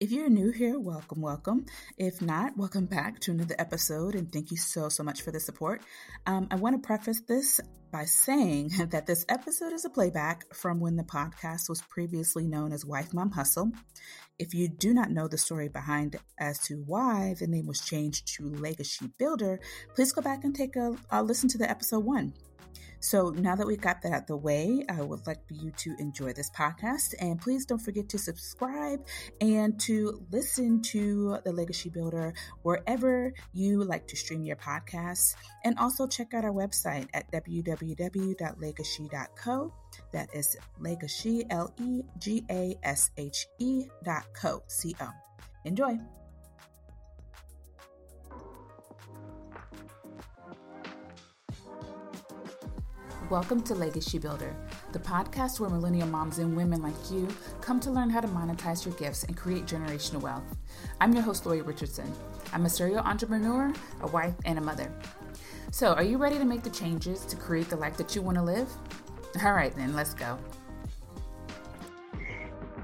If you're new here, welcome, welcome. If not, welcome back to another episode, and thank you so, so much for the support. Um, I want to preface this by saying that this episode is a playback from when the podcast was previously known as Wife Mom Hustle. If you do not know the story behind as to why the name was changed to Legacy Builder, please go back and take a, a listen to the episode one. So now that we've got that out the way, I would like for you to enjoy this podcast. And please don't forget to subscribe and to listen to The Legacy Builder wherever you like to stream your podcasts. And also check out our website at www.legacy.co. That is Legacy, L E G A S H E dot co. C O. Enjoy. Welcome to Legacy Builder, the podcast where millennial moms and women like you come to learn how to monetize your gifts and create generational wealth. I'm your host, Lori Richardson. I'm a serial entrepreneur, a wife, and a mother. So, are you ready to make the changes to create the life that you want to live? All right, then, let's go.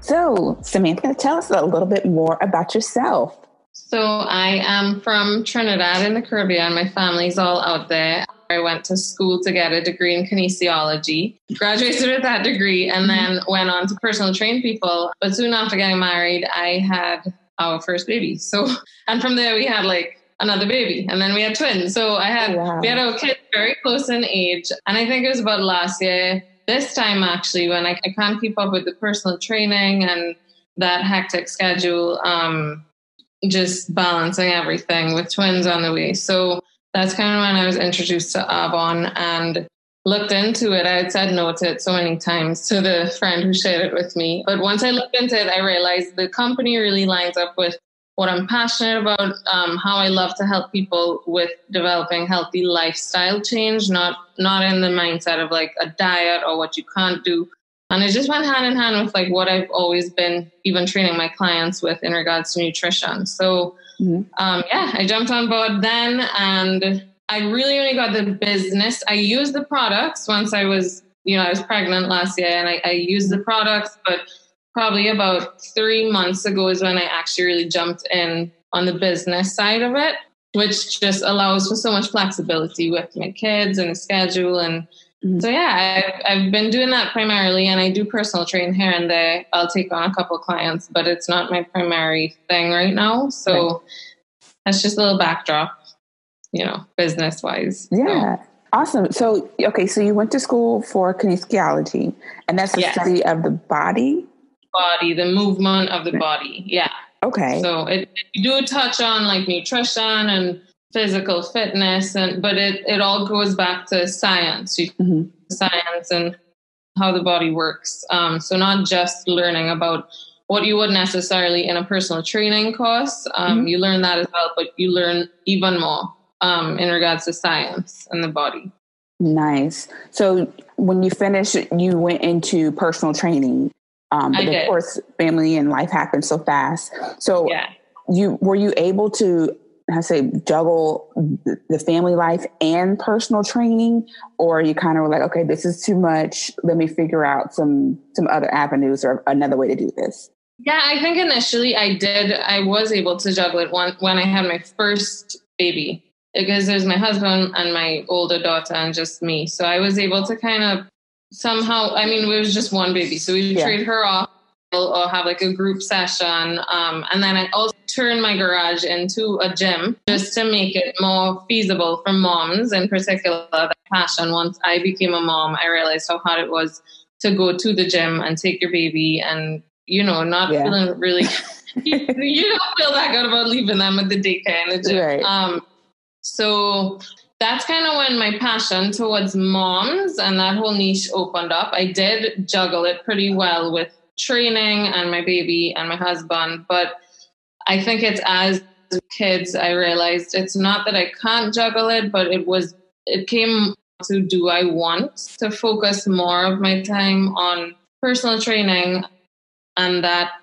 So, Samantha, tell us a little bit more about yourself. So, I am from Trinidad in the Caribbean. My family's all out there. I went to school to get a degree in kinesiology, graduated with that degree, and mm-hmm. then went on to personal train people. But soon after getting married, I had our first baby. So, and from there, we had like another baby, and then we had twins. So, I had, wow. we had our kids very close in age. And I think it was about last year, this time actually, when I, I can't keep up with the personal training and that hectic schedule, um, just balancing everything with twins on the way. So, that's kind of when I was introduced to Arbonne and looked into it. I had said no to it so many times to the friend who shared it with me. But once I looked into it, I realized the company really lines up with what I'm passionate about, um, how I love to help people with developing healthy lifestyle change, not not in the mindset of like a diet or what you can't do. And it just went hand in hand with like what I've always been even training my clients with in regards to nutrition. So Mm-hmm. Um, yeah, I jumped on board then and I really only got the business. I used the products once I was, you know, I was pregnant last year and I, I used the products, but probably about three months ago is when I actually really jumped in on the business side of it, which just allows for so much flexibility with my kids and the schedule and Mm-hmm. So yeah, I've, I've, been doing that primarily, and I do personal train here and there. I'll take on a couple clients, but it's not my primary thing right now. So right. that's just a little backdrop, you know, business wise. Yeah. So. Awesome. So, okay, so you went to school for kinesiology, and that's the yes. study of the body? Body, the movement of the body. Yeah. Okay. So, it, you do touch on like nutrition and physical fitness and but it, it all goes back to science mm-hmm. science and how the body works um, so not just learning about what you would necessarily in a personal training course um, mm-hmm. you learn that as well but you learn even more um, in regards to science and the body nice so when you finished you went into personal training um, but I of did. course family and life happened so fast so yeah. you were you able to I say juggle the family life and personal training, or you kind of were like, okay, this is too much. Let me figure out some some other avenues or another way to do this. Yeah, I think initially I did. I was able to juggle it when when I had my first baby because there's my husband and my older daughter and just me. So I was able to kind of somehow. I mean, it was just one baby, so we yeah. trade her off or have like a group session. Um, and then I also turn my garage into a gym just to make it more feasible for moms in particular. That passion. Once I became a mom, I realized how hard it was to go to the gym and take your baby and, you know, not yeah. feeling really, you, you, don't feel that good about leaving them at the daycare and the gym. Right. Um, so that's kind of when my passion towards moms and that whole niche opened up. I did juggle it pretty well with training and my baby and my husband. But I think it's as kids, I realized it's not that I can't juggle it, but it was, it came to do I want to focus more of my time on personal training and that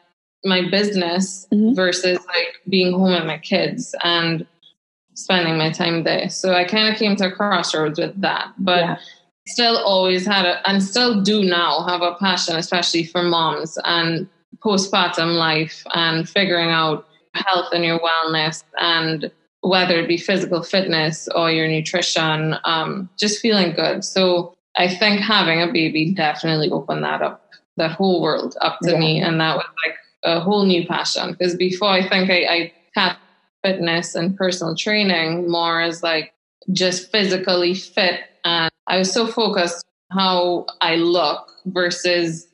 my business mm-hmm. versus like being home with my kids and spending my time there. So I kind of came to a crossroads with that. But yeah still always had a, and still do now have a passion, especially for moms and postpartum life and figuring out health and your wellness and whether it be physical fitness or your nutrition, um, just feeling good. So I think having a baby definitely opened that up, that whole world up to yeah. me. And that was like a whole new passion. Because before I think I, I had fitness and personal training more as like just physically fit. And I was so focused how I look versus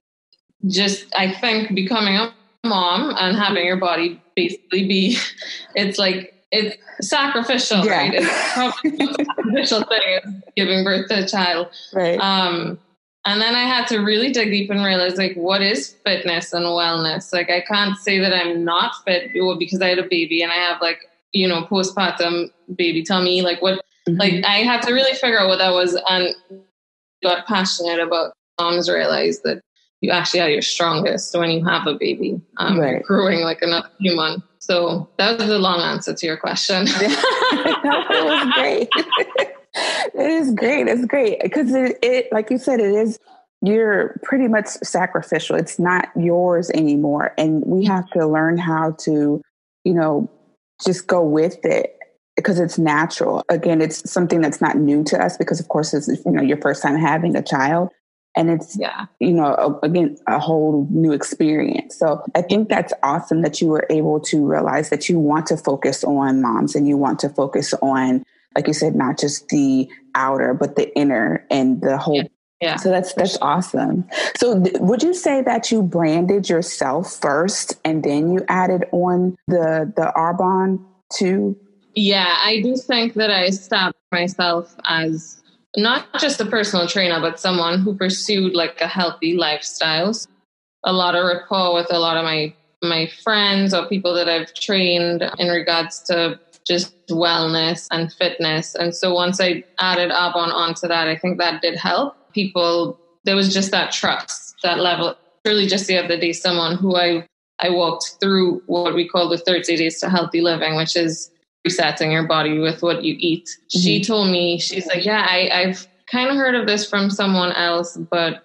just, I think, becoming a mom and having your body basically be, it's like, it's sacrificial, yeah. right? It's probably the sacrificial thing giving birth to a child. Right. Um, and then I had to really dig deep and realize like what is fitness and wellness. Like I can't say that I'm not fit because I had a baby and I have like, you know, postpartum baby tummy. Like what mm-hmm. like I had to really figure out what that was and got passionate about moms realize that you actually are your strongest when you have a baby. Um, right. growing like another human. So that was a long answer to your question. that was great. it is great. It's great because it, it, like you said, it is. You're pretty much sacrificial. It's not yours anymore, and we have to learn how to, you know, just go with it because it's natural. Again, it's something that's not new to us because, of course, it's you know your first time having a child and it's yeah you know a, again a whole new experience so i think that's awesome that you were able to realize that you want to focus on moms and you want to focus on like you said not just the outer but the inner and the whole yeah. Yeah, so that's that's sure. awesome. So th- would you say that you branded yourself first and then you added on the the Arbonne too? Yeah, I do think that I stopped myself as not just a personal trainer, but someone who pursued like a healthy lifestyle. A lot of rapport with a lot of my my friends or people that I've trained in regards to just wellness and fitness. And so once I added Arbonne onto that, I think that did help people. There was just that trust, that level. Really, just the other day, someone who I I walked through what we call the 30 days to healthy living, which is resetting your body with what you eat. Mm-hmm. She told me, she's like, yeah, I, I've kind of heard of this from someone else, but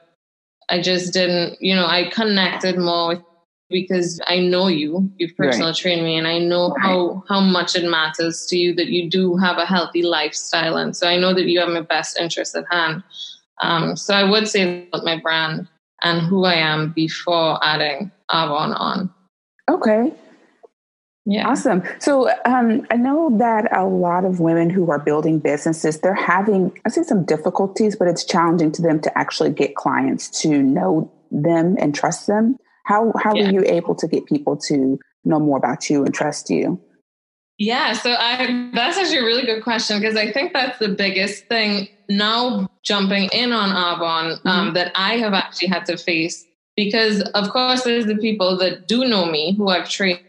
I just didn't, you know, I connected more with because I know you, you've personally right. trained me and I know right. how, how much it matters to you that you do have a healthy lifestyle. And so I know that you have my best interest at hand. Um, so I would say about my brand and who I am before adding Arbonne on. Okay. Yeah. Awesome. So um, I know that a lot of women who are building businesses, they're having, I see some difficulties, but it's challenging to them to actually get clients to know them and trust them. How, how yeah. are you able to get people to know more about you and trust you? Yeah, so I that's actually a really good question because I think that's the biggest thing now jumping in on Arbonne um, mm-hmm. that I have actually had to face because of course there's the people that do know me who I've trained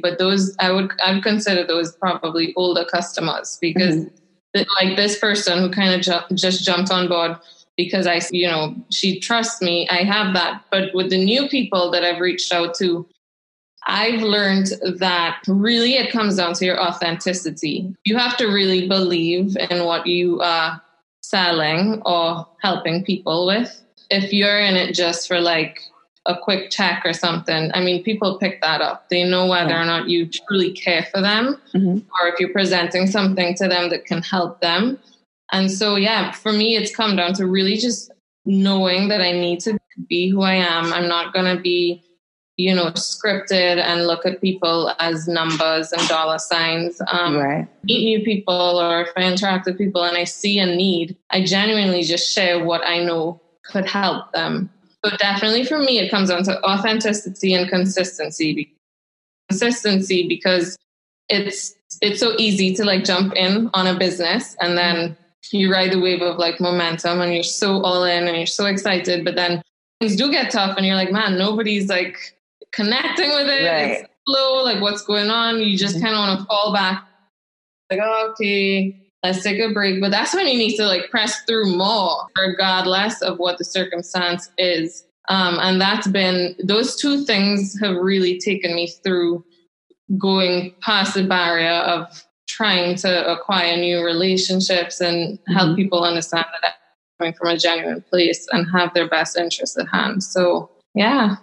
but those I would I would consider those probably older customers because mm-hmm. like this person who kind of ju- just jumped on board because I you know she trusts me. I have that, but with the new people that I've reached out to, I've learned that really it comes down to your authenticity. You have to really believe in what you are selling or helping people with. If you're in it just for like a quick check or something, I mean, people pick that up. They know whether yeah. or not you truly care for them mm-hmm. or if you're presenting something to them that can help them. And so, yeah, for me, it's come down to really just knowing that I need to be who I am. I'm not going to be, you know, scripted and look at people as numbers and dollar signs. Um, right. Meet new people or if I interact with people and I see a need, I genuinely just share what I know could help them so definitely for me, it comes down to authenticity and consistency. Consistency because it's it's so easy to like jump in on a business and then you ride the wave of like momentum and you're so all in and you're so excited, but then things do get tough and you're like, man, nobody's like connecting with it. Right. It's slow, like what's going on? You just mm-hmm. kind of want to fall back. Like, oh, okay, let's take a break. But that's when you need to like press through more, regardless of what the circumstance is. Um, and that's been those two things have really taken me through going past the barrier of trying to acquire new relationships and help mm-hmm. people understand that I'm coming from a genuine place and have their best interests at hand. So yeah.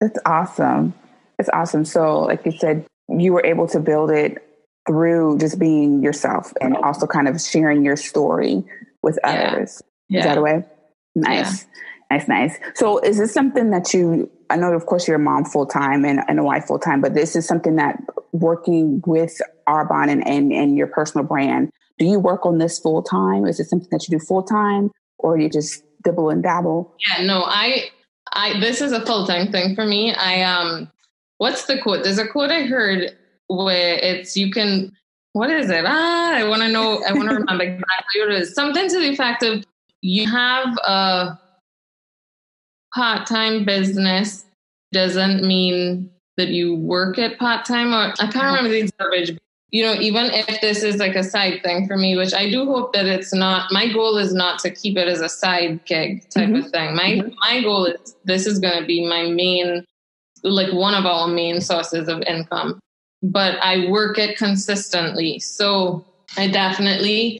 That's awesome. That's awesome. So, like you said, you were able to build it through just being yourself and also kind of sharing your story with yeah. others. Yeah. Is that a way? Nice. Yeah. Nice, nice. So is this something that you I know of course you're a mom full time and, and a wife full time, but this is something that working with Arbonne and, and, and your personal brand, do you work on this full time? Is it something that you do full time or you just dibble and dabble? Yeah, no, I I this is a full time thing for me. I um what's the quote? There's a quote I heard where it's you can what is it? Ah, I want to know. I want to remember exactly what it is. Something to the effect of you have a part time business doesn't mean that you work at part time. Or I can't remember the exact verbiage. You know, even if this is like a side thing for me, which I do hope that it's not. My goal is not to keep it as a side gig type mm-hmm. of thing. My mm-hmm. my goal is this is going to be my main, like one of our main sources of income but I work it consistently. So I definitely,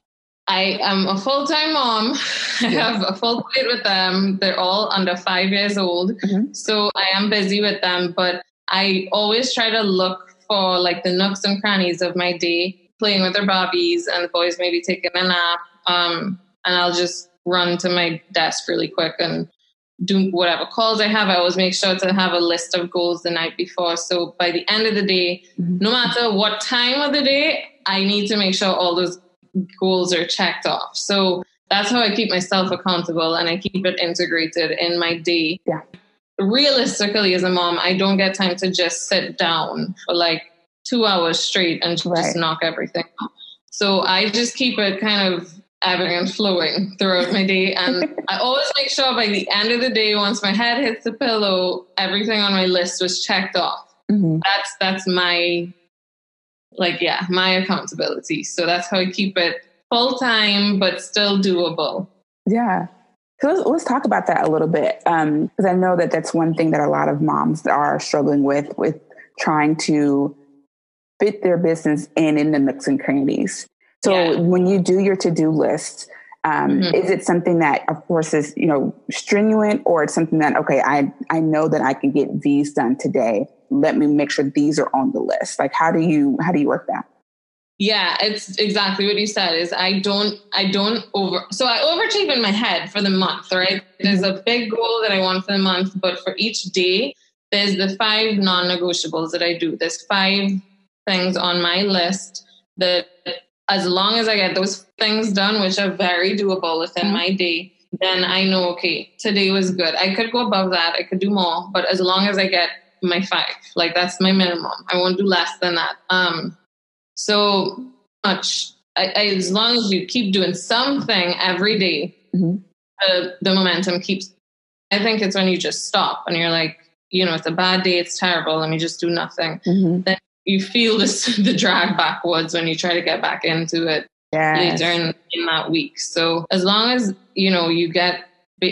I am a full time mom. I have a full plate with them. They're all under five years old. Mm-hmm. So I am busy with them, but I always try to look for like the nooks and crannies of my day, playing with their Barbies and the boys maybe taking a nap. Um, and I'll just run to my desk really quick and do whatever calls I have. I always make sure to have a list of goals the night before. So by the end of the day, mm-hmm. no matter what time of the day, I need to make sure all those goals are checked off. So that's how I keep myself accountable and I keep it integrated in my day. Yeah. Realistically, as a mom, I don't get time to just sit down for like two hours straight and right. just knock everything off. So I just keep it kind of ebbing and flowing throughout my day. And I always make sure by the end of the day, once my head hits the pillow, everything on my list was checked off. Mm-hmm. That's that's my like yeah, my accountability. So that's how I keep it full time but still doable. Yeah. So let's, let's talk about that a little bit because um, I know that that's one thing that a lot of moms are struggling with with trying to fit their business in in the nooks and crannies. So yeah. when you do your to do list, um, mm-hmm. is it something that, of course, is you know stringent, or it's something that okay, I I know that I can get these done today. Let me make sure these are on the list. Like, how do you how do you work that? Yeah, it's exactly what you said. Is I don't I don't over so I overachieve in my head for the month, right? There's a big goal that I want for the month, but for each day, there's the five non-negotiables that I do. There's five things on my list that as long as I get those things done, which are very doable within mm-hmm. my day, then I know, okay, today was good. I could go above that, I could do more, but as long as I get my five, like that's my minimum. I won't do less than that. Um, so much, I, I, as long as you keep doing something every day, mm-hmm. the, the momentum keeps. I think it's when you just stop and you're like, you know, it's a bad day, it's terrible, let me just do nothing. Mm-hmm. Then you feel this the drag backwards when you try to get back into it yes. later in, in that week. So as long as you know you get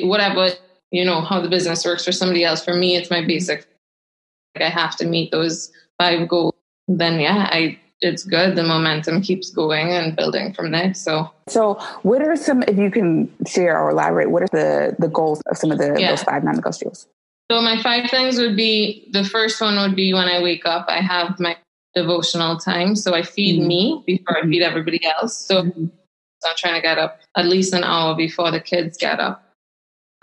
whatever you know how the business works for somebody else. For me, it's my basic. Like I have to meet those five goals. Then yeah, I it's good. The momentum keeps going and building from there. So, so what are some? If you can share or elaborate, what are the the goals of some of the yeah. those five non-negotiables? So my five things would be the first one would be when I wake up, I have my devotional time. So I feed mm-hmm. me before I feed everybody else. So, mm-hmm. I'm trying to get up at least an hour before the kids get up.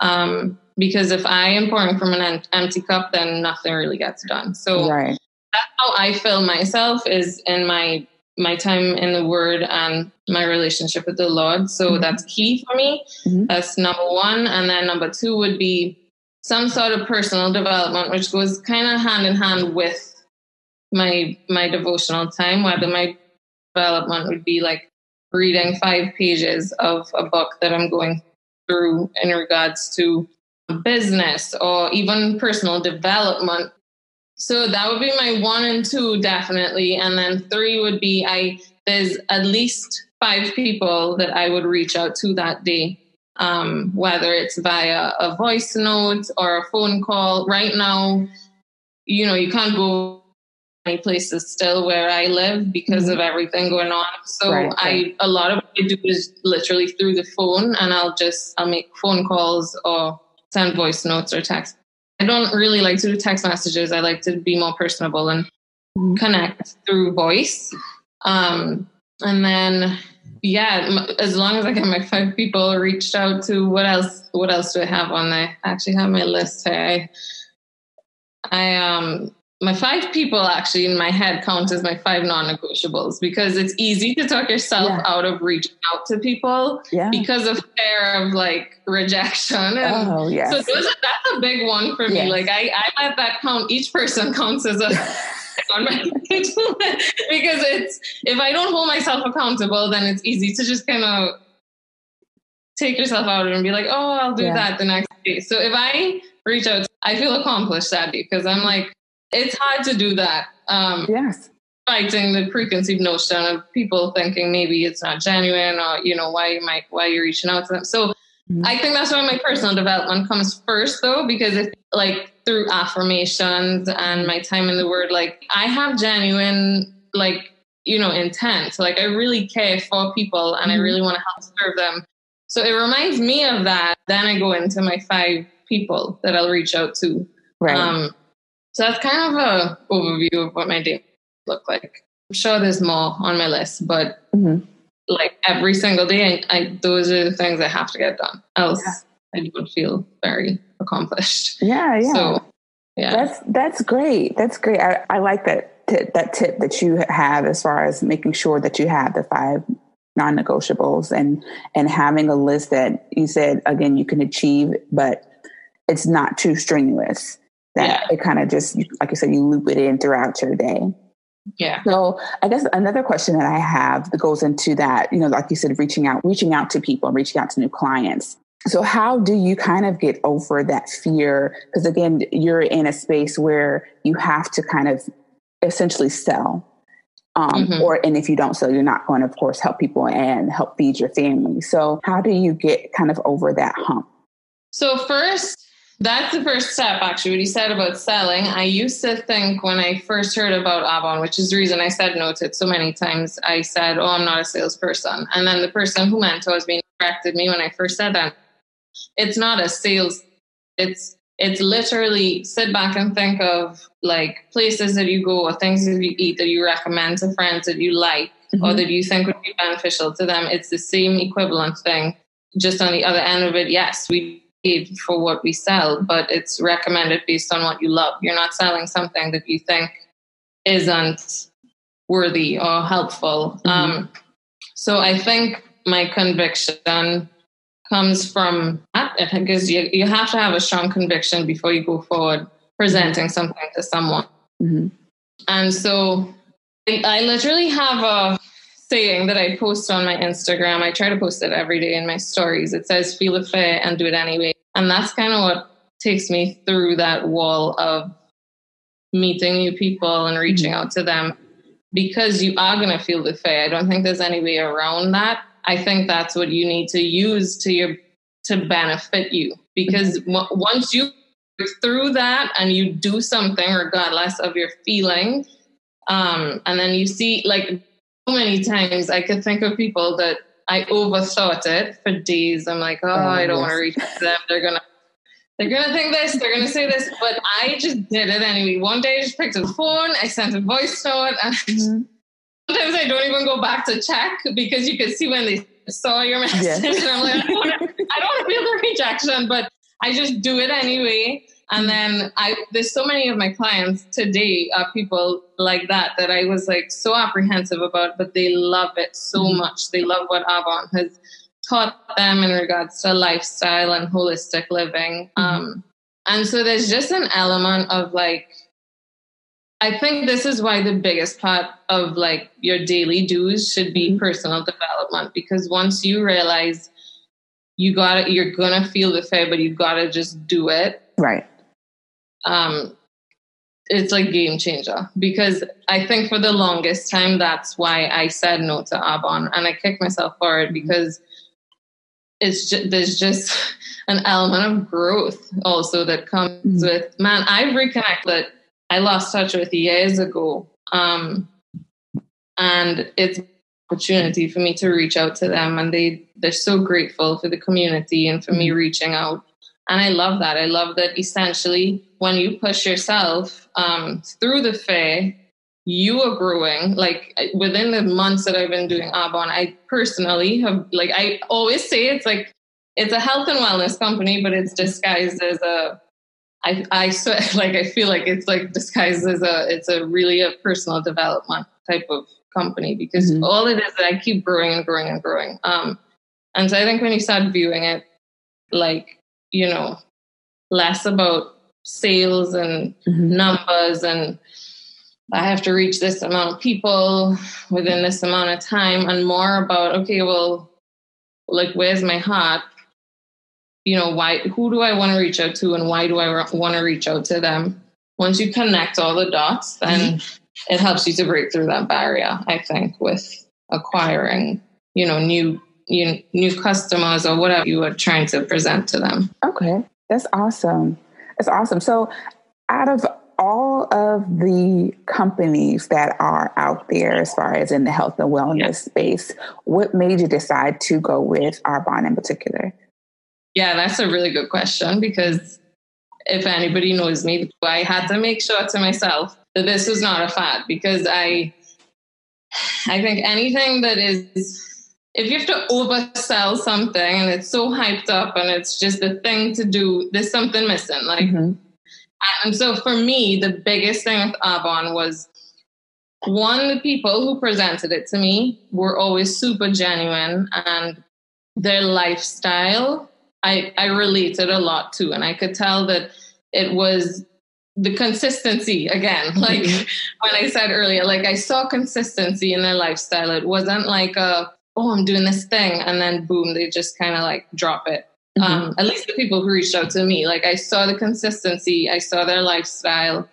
Um, because if I am pouring from an empty cup, then nothing really gets done. So right. that's how I fill myself is in my my time in the Word and my relationship with the Lord. So mm-hmm. that's key for me. Mm-hmm. That's number one, and then number two would be some sort of personal development, which goes kind of hand in hand with my my devotional time. Whether my development would be like reading five pages of a book that I'm going through in regards to business or even personal development. So that would be my one and two definitely, and then three would be I. There's at least five people that I would reach out to that day um, whether it's via a voice note or a phone call. Right now, you know, you can't go many places still where I live because mm-hmm. of everything going on. So right, right. I a lot of what I do is literally through the phone and I'll just I'll make phone calls or send voice notes or text I don't really like to do text messages. I like to be more personable and mm-hmm. connect through voice. Um, and then, yeah, as long as I get my five people reached out to, what else? What else do I have on there? I actually have my list here. I, I um my five people actually in my head count as my five non-negotiables because it's easy to talk yourself yeah. out of reaching out to people yeah. because of fear of like rejection. And oh, yes. So those, that's a big one for me. Yes. Like I, I let that count. Each person counts as a on my because it's if I don't hold myself accountable, then it's easy to just kind of take yourself out and be like, oh, I'll do yeah. that the next day. So if I reach out, I feel accomplished, sadly, because I'm like, it's hard to do that. Um, yes. Fighting the preconceived notion of people thinking maybe it's not genuine or, you know, why you might, why you're reaching out to them. So mm-hmm. I think that's why my personal development comes first though, because it's like through affirmations and my time in the word, like I have genuine, like, you know, intent. so, Like I really care for people and mm-hmm. I really want to help serve them. So it reminds me of that. Then I go into my five people that I'll reach out to. Right. Um, so that's kind of a overview of what my day look like. I'm sure there's more on my list, but mm-hmm. like every single day, I, I, those are the things I have to get done. Else, yeah. I would feel very accomplished. Yeah, yeah. So, yeah, that's that's great. That's great. I, I like that t- that tip that you have as far as making sure that you have the five non-negotiables and and having a list that you said again you can achieve, but it's not too strenuous that yeah. it kind of just like you said you loop it in throughout your day yeah so i guess another question that i have that goes into that you know like you said reaching out reaching out to people reaching out to new clients so how do you kind of get over that fear because again you're in a space where you have to kind of essentially sell um, mm-hmm. or and if you don't sell you're not going to of course help people and help feed your family so how do you get kind of over that hump so first that's the first step, actually, what you said about selling. I used to think when I first heard about Arbonne, which is the reason I said no to it so many times, I said, Oh, I'm not a salesperson. And then the person who mentors me corrected me when I first said that. It's not a sales, it's it's literally sit back and think of like places that you go or things that you eat that you recommend to friends that you like mm-hmm. or that you think would be beneficial to them. It's the same equivalent thing. Just on the other end of it, yes, we paid for what we sell, but it's recommended based on what you love. You're not selling something that you think isn't worthy or helpful. Mm-hmm. Um, so I think my conviction comes from that because you, you have to have a strong conviction before you go forward presenting something to someone. Mm-hmm. And so I literally have a saying that I post on my Instagram. I try to post it every day in my stories. It says, feel it fair and do it anyway. And that's kind of what takes me through that wall of meeting new people and reaching out to them because you are going to feel the fair. I don't think there's any way around that. I think that's what you need to use to your to benefit you because w- once you through that and you do something regardless of your feeling um, and then you see like so many times I could think of people that I overthought it for days. I'm like, oh, oh I don't yes. want to reach them. They're gonna they're gonna think this, they're gonna say this, but I just did it anyway. One day I just picked up the phone, I sent a voice note, and mm-hmm. Sometimes I don't even go back to check because you can see when they saw your message. Yes. And I'm like, I don't want to feel the rejection, but I just do it anyway. And then I, there's so many of my clients today are people like that that I was like so apprehensive about, but they love it so mm-hmm. much. They love what Arbonne has taught them in regards to lifestyle and holistic living. Mm-hmm. Um, and so there's just an element of like, I think this is why the biggest part of like your daily dues should be mm-hmm. personal development because once you realize you got it, you're gonna feel the fear, but you gotta just do it. Right um, it's like game changer because I think for the longest time that's why I said no to Arbonne and I kicked myself for it because it's just, there's just an element of growth also that comes mm-hmm. with man I've reconnected I lost touch with years ago um, and it's opportunity for me to reach out to them and they they're so grateful for the community and for mm-hmm. me reaching out and I love that I love that essentially when you push yourself um, through the fair, you are growing. Like within the months that I've been doing Arbonne, I personally have like I always say it's like it's a health and wellness company, but it's disguised as a I I like I feel like it's like disguised as a it's a really a personal development type of company because mm-hmm. all it is that I keep growing and growing and growing. Um, and so I think when you start viewing it like you know less about sales and mm-hmm. numbers and I have to reach this amount of people within this amount of time and more about okay well like where's my heart you know why who do i want to reach out to and why do i want to reach out to them? Once you connect all the dots then mm-hmm. it helps you to break through that barrier i think with acquiring you know new you, new customers or whatever you are trying to present to them. Okay that's awesome. That's awesome. So out of all of the companies that are out there as far as in the health and wellness yeah. space what made you decide to go with arbonne in particular yeah, that's a really good question because if anybody knows me, I had to make sure to myself that this was not a fad because I I think anything that is if you have to oversell something and it's so hyped up and it's just the thing to do, there's something missing. Like mm-hmm. and so for me, the biggest thing with Arbonne was one, the people who presented it to me were always super genuine and their lifestyle I, I related a lot to. And I could tell that it was the consistency again. Like when I said earlier, like I saw consistency in their lifestyle. It wasn't like a, oh, I'm doing this thing. And then boom, they just kind of like drop it. Mm-hmm. Um, at least the people who reached out to me, like I saw the consistency, I saw their lifestyle,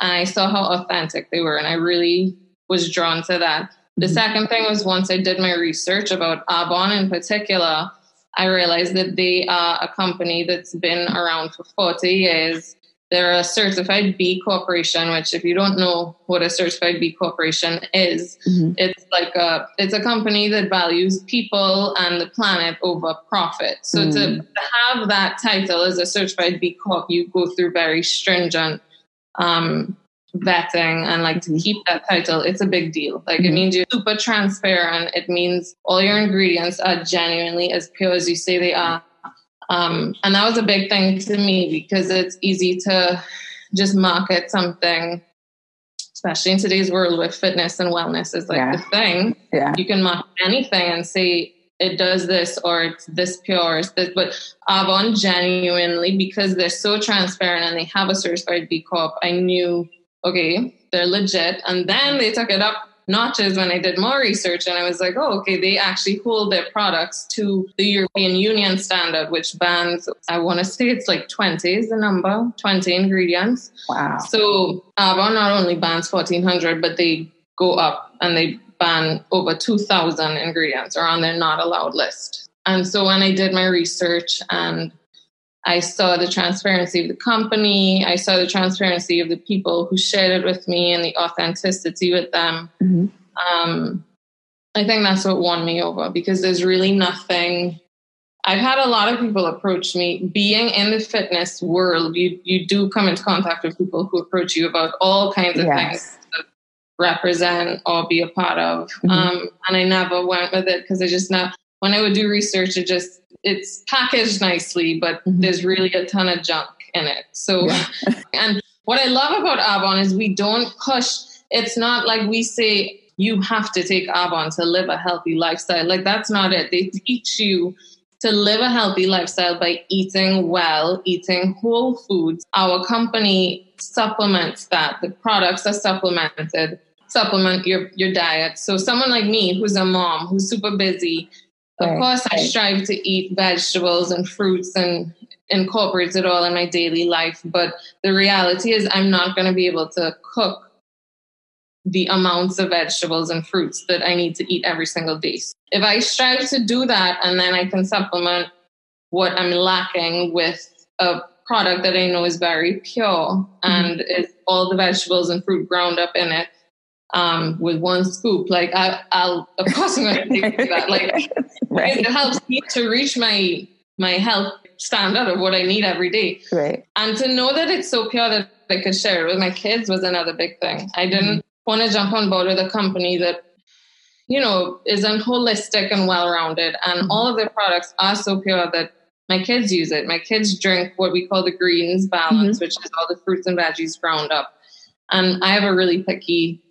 and I saw how authentic they were. And I really was drawn to that. The mm-hmm. second thing was once I did my research about Arbonne in particular, I realized that they are a company that's been around for 40 years. They're a certified B corporation, which if you don't know what a certified B corporation is, mm-hmm. it's like a it's a company that values people and the planet over profit. So mm-hmm. to, to, have that title as a certified B corp, you go through very stringent um, vetting and like to mm-hmm. keep that title, it's a big deal. Like it mm-hmm. means you're super transparent. It means all your ingredients are genuinely as pure as you say they are. Um, and that was a big thing to me because it's easy to just market something, especially in today's world where fitness and wellness is like yeah. the thing. Yeah. You can market anything and say it does this or it's this pure it's this. But Arbonne genuinely, because they're so transparent and they have a certified B Corp, I knew okay, they're legit. And then they took it up notches when I did more research and I was like, oh, okay, they actually hold their products to the European Union standard, which bans, I want to say it's like 20 is the number, 20 ingredients. Wow. So Arbonne not only bans 1400, but they go up and they ban over 2000 ingredients or on their not allowed list. And so when I did my research and I saw the transparency of the company. I saw the transparency of the people who shared it with me and the authenticity with them. Mm-hmm. Um, I think that's what won me over because there's really nothing. I've had a lot of people approach me. Being in the fitness world, you you do come into contact with people who approach you about all kinds of yes. things to represent or be a part of. Mm-hmm. Um, and I never went with it because I just not when I would do research, it just it's packaged nicely, but mm-hmm. there's really a ton of junk in it. So, yeah. and what I love about Arbonne is we don't push. It's not like we say you have to take Arbonne to live a healthy lifestyle. Like that's not it. They teach you to live a healthy lifestyle by eating well, eating whole foods. Our company supplements that. The products are supplemented, supplement your, your diet. So someone like me who's a mom, who's super busy, of right. course, I strive to eat vegetables and fruits and incorporate it all in my daily life. But the reality is, I'm not going to be able to cook the amounts of vegetables and fruits that I need to eat every single day. If I strive to do that and then I can supplement what I'm lacking with a product that I know is very pure mm-hmm. and is all the vegetables and fruit ground up in it, um, with one scoop. Like I, will of course I'm going to take that. Like right. it helps me to reach my my health standard of what I need every day. Right. And to know that it's so pure that I could share it with my kids was another big thing. I didn't mm-hmm. want to jump on board with a company that, you know, isn't holistic and well rounded. And mm-hmm. all of their products are so pure that my kids use it. My kids drink what we call the greens balance, mm-hmm. which is all the fruits and veggies ground up. And I have a really picky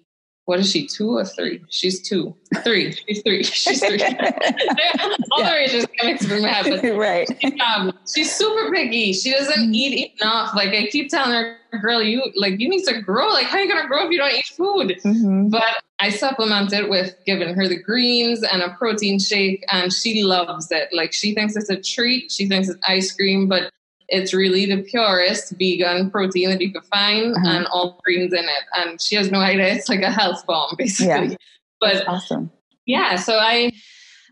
what is she, two or three? She's two. Three. She's three. She's three. All yeah. the in my head. But right. She, um, she's super picky. She doesn't mm-hmm. eat enough. Like I keep telling her, girl, you like you need to grow. Like how are you gonna grow if you don't eat food? Mm-hmm. But I supplement it with giving her the greens and a protein shake, and she loves it. Like she thinks it's a treat. She thinks it's ice cream, but it's really the purest vegan protein that you can find uh-huh. and all greens in it. And she has no idea. It's like a health bomb, basically. Yeah. But That's awesome. Yeah. So I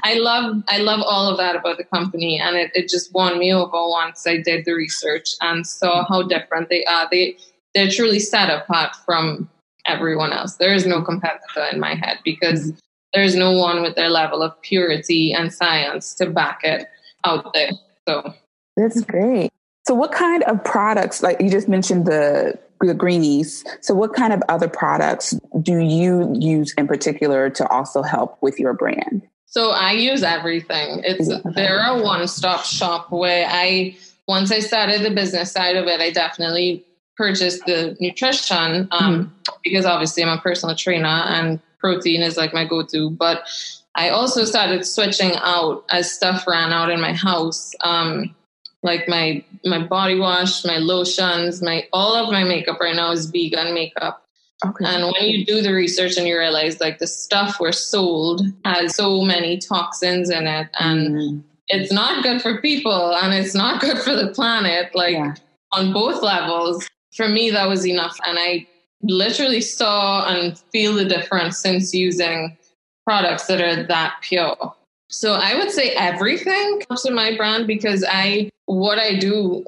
I love I love all of that about the company and it, it just won me over once I did the research and saw how different they are. They they're truly set apart from everyone else. There is no competitor in my head because there's no one with their level of purity and science to back it out there. So that's great. So, what kind of products, like you just mentioned the, the greenies, so what kind of other products do you use in particular to also help with your brand? So, I use everything. It's they're a one stop shop where I, once I started the business side of it, I definitely purchased the nutrition um, mm-hmm. because obviously I'm a personal trainer and protein is like my go to. But I also started switching out as stuff ran out in my house. Um, like my my body wash, my lotions, my all of my makeup right now is vegan makeup. Okay. And when you do the research and you realize like the stuff we're sold has so many toxins in it and mm. it's not good for people and it's not good for the planet, like yeah. on both levels. For me, that was enough. And I literally saw and feel the difference since using products that are that pure. So I would say everything comes to my brand because I what I do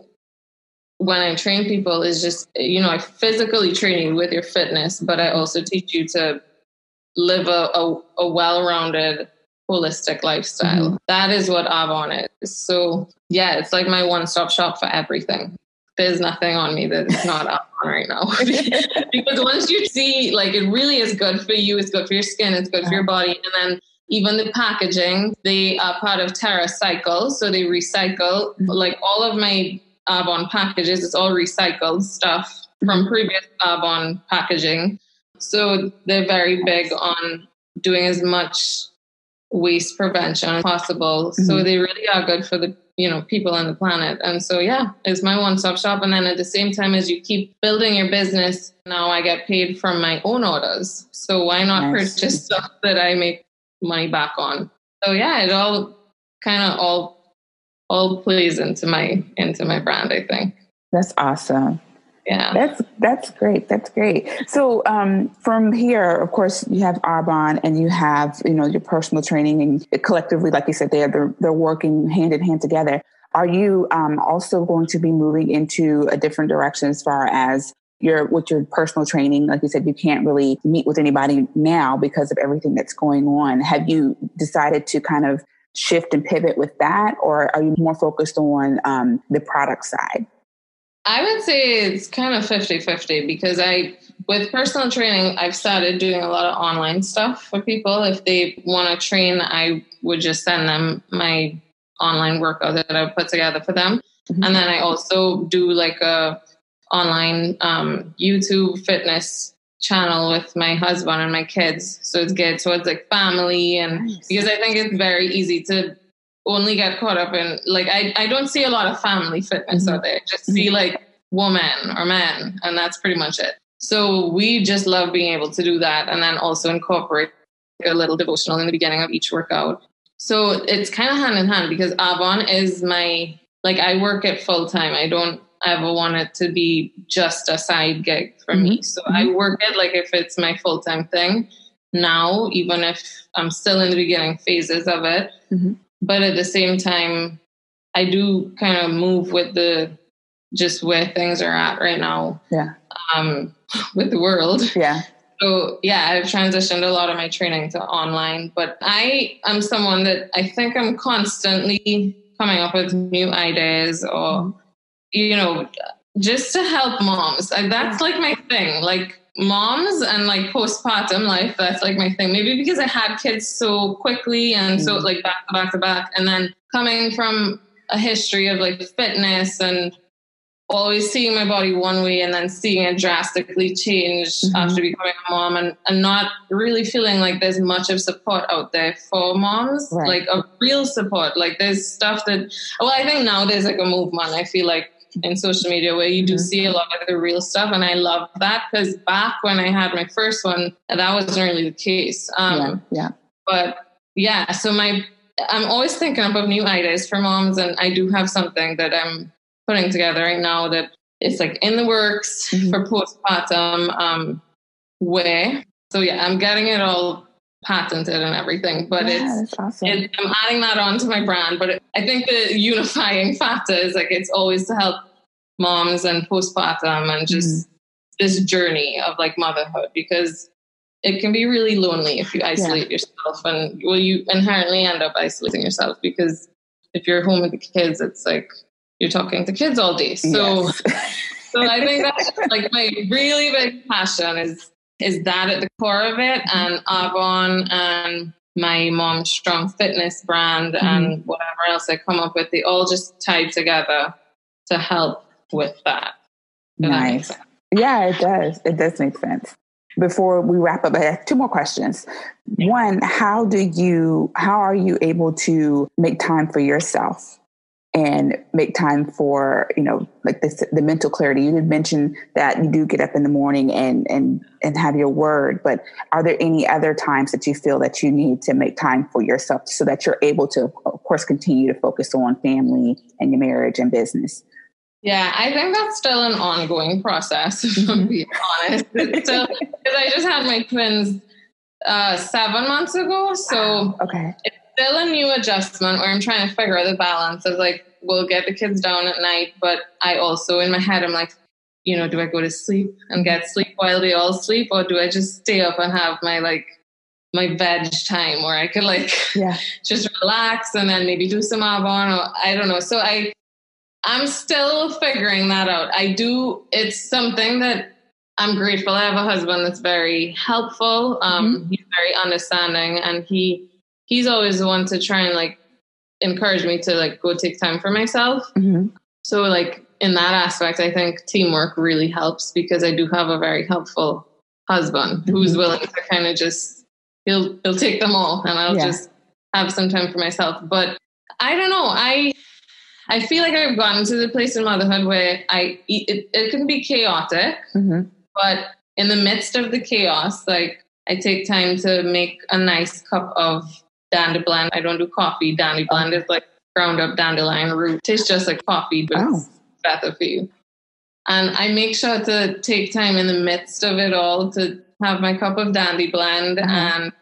when I train people is just, you know, I physically train you with your fitness, but I also teach you to live a, a, a well rounded, holistic lifestyle. Mm-hmm. That is what Arbonne is. So, yeah, it's like my one stop shop for everything. There's nothing on me that's not up on right now. because once you see, like, it really is good for you, it's good for your skin, it's good for your body. And then even the packaging, they are part of TerraCycle. So they recycle, mm-hmm. like all of my Arbonne packages, it's all recycled stuff from previous Arbonne packaging. So they're very big on doing as much waste prevention as possible. Mm-hmm. So they really are good for the you know people on the planet. And so yeah, it's my one stop shop. And then at the same time as you keep building your business, now I get paid from my own orders. So why not nice. purchase stuff that I make money back on. So yeah, it all kind of all all plays into my into my brand. I think that's awesome. Yeah, that's that's great. That's great. So um, from here, of course, you have Arbonne and you have you know your personal training and collectively, like you said, they're they're, they're working hand in hand together. Are you um, also going to be moving into a different direction as far as your with your personal training like you said you can't really meet with anybody now because of everything that's going on. Have you decided to kind of shift and pivot with that or are you more focused on um, the product side? I would say it's kind of 50-50 because i with personal training i've started doing a lot of online stuff for people. If they want to train i would just send them my online workout that i put together for them. Mm-hmm. and then i also do like a online um, YouTube fitness channel with my husband and my kids. So it's geared towards like family and nice. because I think it's very easy to only get caught up in like I, I don't see a lot of family fitness mm-hmm. out there. I just see mm-hmm. like woman or man and that's pretty much it. So we just love being able to do that and then also incorporate a little devotional in the beginning of each workout. So it's kind of hand in hand because Arbonne is my like I work it full time. I don't ever want it to be just a side gig for mm-hmm. me. So mm-hmm. I work it like if it's my full time thing now, even if I'm still in the beginning phases of it. Mm-hmm. But at the same time, I do kind of move with the just where things are at right now. Yeah. Um, with the world. Yeah. So yeah, I've transitioned a lot of my training to online, but I am someone that I think I'm constantly coming up with new ideas or, mm-hmm. You know, just to help moms. That's like my thing. Like moms and like postpartum life, that's like my thing. Maybe because I had kids so quickly and so mm-hmm. like back to back to back. And then coming from a history of like fitness and always seeing my body one way and then seeing it drastically change mm-hmm. after becoming a mom and, and not really feeling like there's much of support out there for moms right. like a real support like there's stuff that well i think now there's like a movement i feel like in social media where you do mm-hmm. see a lot of the real stuff and i love that because back when i had my first one that wasn't really the case um, yeah, yeah but yeah so my i'm always thinking about new ideas for moms and i do have something that i'm putting together right now that it's like in the works mm-hmm. for postpartum um, way. So yeah, I'm getting it all patented and everything, but yeah, it's, awesome. it, I'm adding that onto my brand. But it, I think the unifying factor is like it's always to help moms and postpartum and just mm-hmm. this journey of like motherhood because it can be really lonely if you isolate yeah. yourself and well you inherently end up isolating yourself because if you're home with the kids it's like you're talking to kids all day. So, yes. so I think that's like my really big passion is is that at the core of it, and Arbonne and my mom's strong fitness brand mm-hmm. and whatever else I come up with, they all just tied together to help with that. Nice. That yeah, it does. It does make sense. Before we wrap up, I have two more questions. One, how do you how are you able to make time for yourself? And make time for you know like this, the mental clarity you did mention that you do get up in the morning and and and have your word but are there any other times that you feel that you need to make time for yourself so that you're able to of course continue to focus on family and your marriage and business yeah, I think that's still an ongoing process, if I'm mm-hmm. being honest. because I just had my twins uh, seven months ago. So okay. it's still a new adjustment where I'm trying to figure out the balance of like, we'll get the kids down at night, but I also in my head I'm like, you know, do I go to sleep and get sleep while they all sleep, or do I just stay up and have my like my veg time where I could like yeah. just relax and then maybe do some Arbonne or I don't know. So I I'm still figuring that out. I do it's something that I'm grateful. I have a husband that's very helpful. Um, mm-hmm. he's very understanding and he he's always the one to try and like encourage me to like go take time for myself. Mm-hmm. So like in that aspect, I think teamwork really helps because I do have a very helpful husband mm-hmm. who's willing to kind of just he'll he'll take them all and I'll yeah. just have some time for myself. But I don't know. I I feel like I've gotten to the place in motherhood where I it, it can be chaotic, mm-hmm. but in the midst of the chaos, like I take time to make a nice cup of dandy blend. I don't do coffee. Dandy blend is like ground up dandelion root. Tastes just like coffee, but oh. it's better for you. And I make sure to take time in the midst of it all to have my cup of dandy blend mm-hmm. and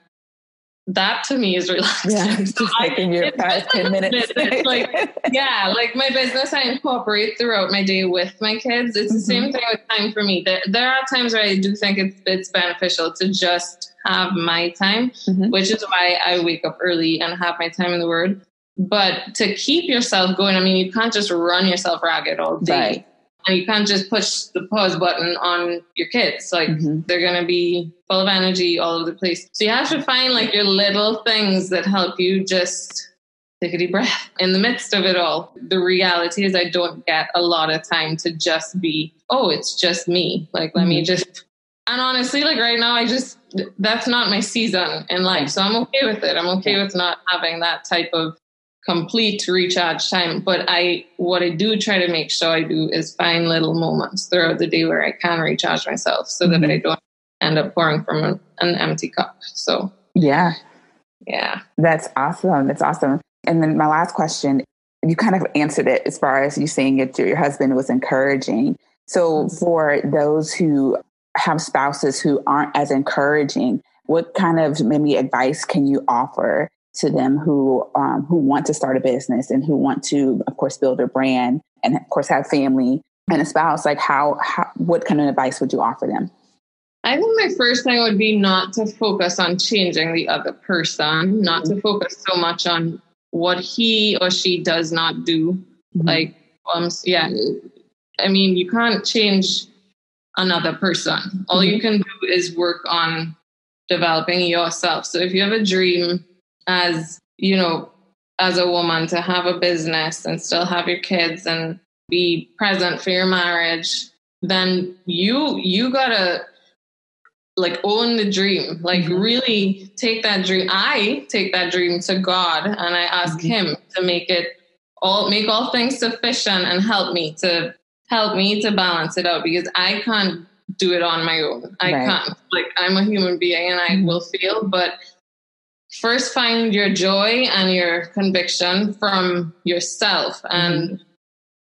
that to me is relaxing. Yeah, it's just taking you five, ten minutes. like, yeah, like my business I incorporate throughout my day with my kids. It's mm-hmm. the same thing with time for me. There, there are times where I do think it's, it's beneficial to just have my time, mm-hmm. which is why I wake up early and have my time in the Word. But to keep yourself going, I mean, you can't just run yourself ragged all day. Right and you can't just push the pause button on your kids. Like mm-hmm. they're going to be full of energy all over the place. So you have to find like your little things that help you just take a deep breath. In the midst of it all the reality is i don't get a lot of time to just be oh it's just me. Like let mm-hmm. me just and honestly like right now i just that's not my season in life. So i'm okay with it. I'm okay with not having that type of complete recharge time. But I, what I do try to make sure I do is find little moments throughout the day where I can recharge myself so mm-hmm. that I don't end up pouring from an, an empty cup. So, yeah. Yeah. That's awesome. That's awesome. And then my last question, you kind of answered it as far as you saying it your husband was encouraging. So mm-hmm. for those who have spouses who aren't as encouraging, what kind of maybe advice can you offer to them who um, who want to start a business and who want to, of course, build their brand and of course have family and a spouse. Like, how, how what kind of advice would you offer them? I think my first thing would be not to focus on changing the other person, not to focus so much on what he or she does not do. Mm-hmm. Like, um, yeah, I mean, you can't change another person. All mm-hmm. you can do is work on developing yourself. So if you have a dream as, you know, as a woman to have a business and still have your kids and be present for your marriage, then you you gotta like own the dream like mm-hmm. really take that dream i take that dream to god and i ask mm-hmm. him to make it all make all things sufficient and help me to help me to balance it out because i can't do it on my own i right. can't like i'm a human being and i mm-hmm. will feel but first find your joy and your conviction from yourself and mm-hmm.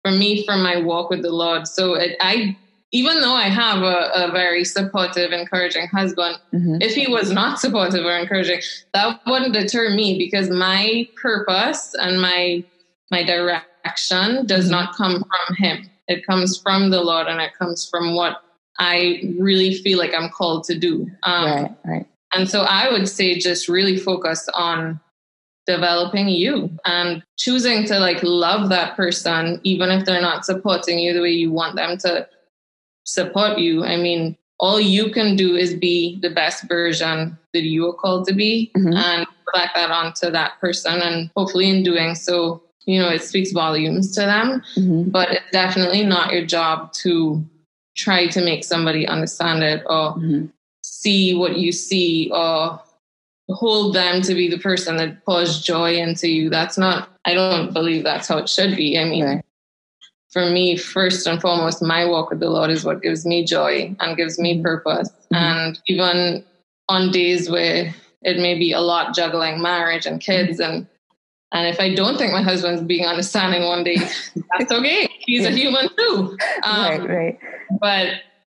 for me from my walk with the lord so it, i even though I have a, a very supportive, encouraging husband, mm-hmm. if he was not supportive or encouraging, that wouldn't deter me because my purpose and my my direction does mm-hmm. not come from him. It comes from the Lord and it comes from what I really feel like I'm called to do. Um, right, right. And so I would say just really focus on developing you and choosing to like love that person, even if they're not supporting you the way you want them to support you. I mean, all you can do is be the best version that you are called to be mm-hmm. and reflect that onto that person. And hopefully, in doing so, you know, it speaks volumes to them. Mm-hmm. But it's definitely not your job to try to make somebody understand it or mm-hmm. See what you see or hold them to be the person that pours joy into you. That's not, I don't believe that's how it should be. I mean, right for me, first and foremost, my walk with the Lord is what gives me joy and gives me mm-hmm. purpose. Mm-hmm. And even on days where it may be a lot juggling marriage and kids mm-hmm. and and if I don't think my husband's being understanding one day, that's okay. He's a human too. Um, right, right. But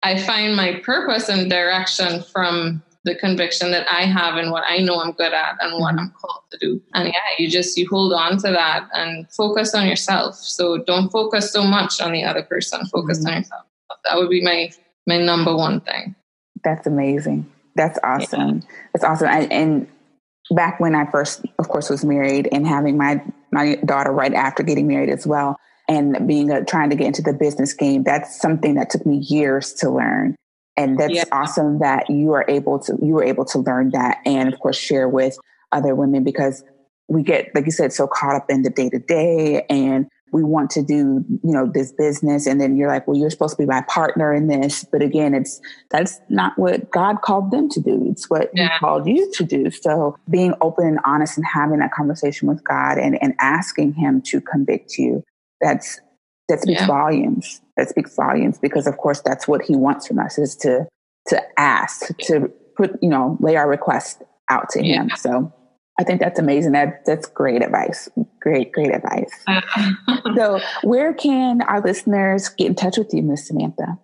I find my purpose and direction from the conviction that I have and what I know I'm good at and what mm-hmm. I'm called to do. And yeah, you just you hold on to that and focus on yourself. So don't focus so much on the other person. Focus mm-hmm. on yourself. That would be my my number one thing. That's amazing. That's awesome. Yeah. That's awesome. I, and back when I first, of course, was married and having my my daughter right after getting married as well, and being a, trying to get into the business game, that's something that took me years to learn. And that's yeah. awesome that you are able to you were able to learn that and of course share with other women because we get like you said so caught up in the day to day and we want to do you know this business. And then you're like well you're supposed to be my partner in this. But again it's that's not what god called them to do. It's what yeah. he called you to do. So being open and honest and having that conversation with god and, and asking him to convict you that's that speaks yeah. volumes. That speaks volumes because, of course, that's what he wants from us is to to ask, to put, you know, lay our request out to yeah. him. So I think that's amazing. That that's great advice. Great, great advice. so, where can our listeners get in touch with you, Miss Samantha?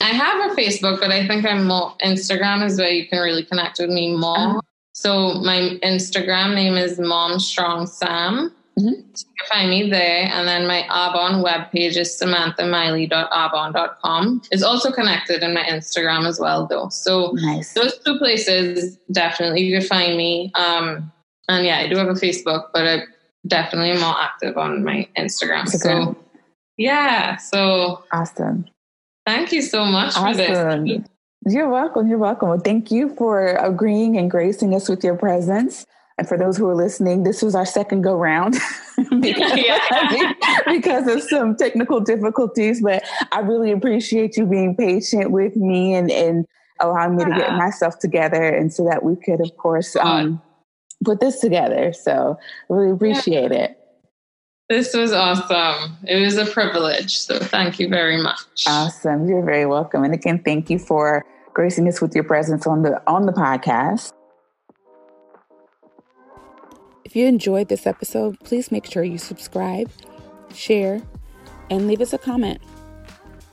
I have a Facebook, but I think I'm more Instagram is where you can really connect with me more. Uh-huh. So my Instagram name is Mom Strong Sam. Mm-hmm. So you can find me there. And then my Arbonne webpage is samanthamiley.arbonne.com. It's also connected in my Instagram as well, though. So nice. those two places, definitely you can find me. Um, and yeah, I do have a Facebook, but I definitely am more active on my Instagram. So yeah, so awesome. Thank you so much awesome. for this. You're welcome. You're welcome. Well, thank you for agreeing and gracing us with your presence. And for those who are listening, this was our second go round because, because of some technical difficulties. But I really appreciate you being patient with me and, and allowing me to get myself together and so that we could, of course, um, put this together. So really appreciate yeah. it. This was awesome. It was a privilege. So thank you very much. Awesome. You're very welcome. And again, thank you for gracing us with your presence on the on the podcast. If you enjoyed this episode, please make sure you subscribe, share, and leave us a comment.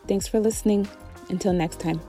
Thanks for listening. Until next time.